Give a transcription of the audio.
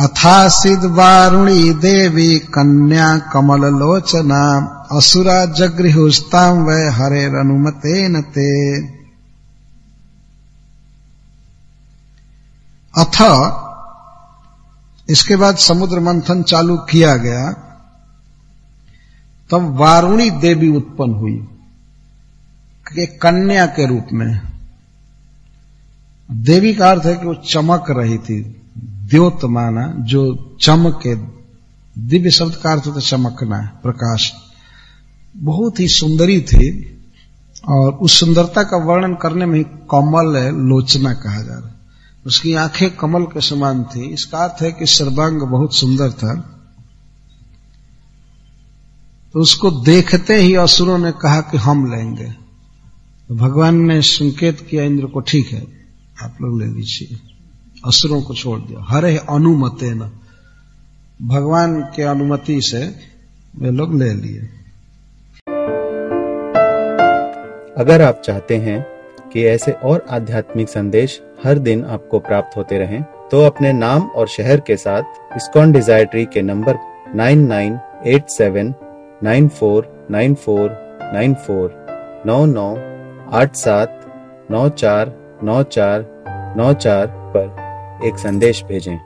अथासिद वारुणी देवी कन्या कमल लोचना असुरा जगृहुस्ताम वै हरे रनुमते ते। अथ, इसके बाद समुद्र मंथन चालू किया गया। तब वारुणी देवी उत्पन्न हुई कन्या के रूप में। देवी का अर्थ है कि वो चमक रही थी। द्योत माना जो चमके, दिव्य शब्द का अर्थ होता चमकना, प्रकाश। बहुत ही सुंदरी थी, और उस सुंदरता का वर्णन करने में ही कमल लोचना कहा जा रहा उसकी आँखें कमल के समान थी। इसका अर्थ है कि सर्वांग बहुत सुंदर था। तो उसको देखते ही असुरों ने कहा कि हम लेंगे। तो भगवान ने संकेत किया, इंद्र को, ठीक है, आप लोग ले लीजिए। असुरों को छोड़ दिया। हरे अनुमते न भगवान के अनुमति से वे लोग ले लिए। अगर आप चाहते हैं कि ऐसे और आध्यात्मिक संदेश हर दिन आपको प्राप्त होते रहें, तो अपने नाम और शहर के साथ इस्कॉन डिज़ायर ट्री के नंबर 9987 9494 94 99 87 94 94 94 पर एक संदेश भेजें।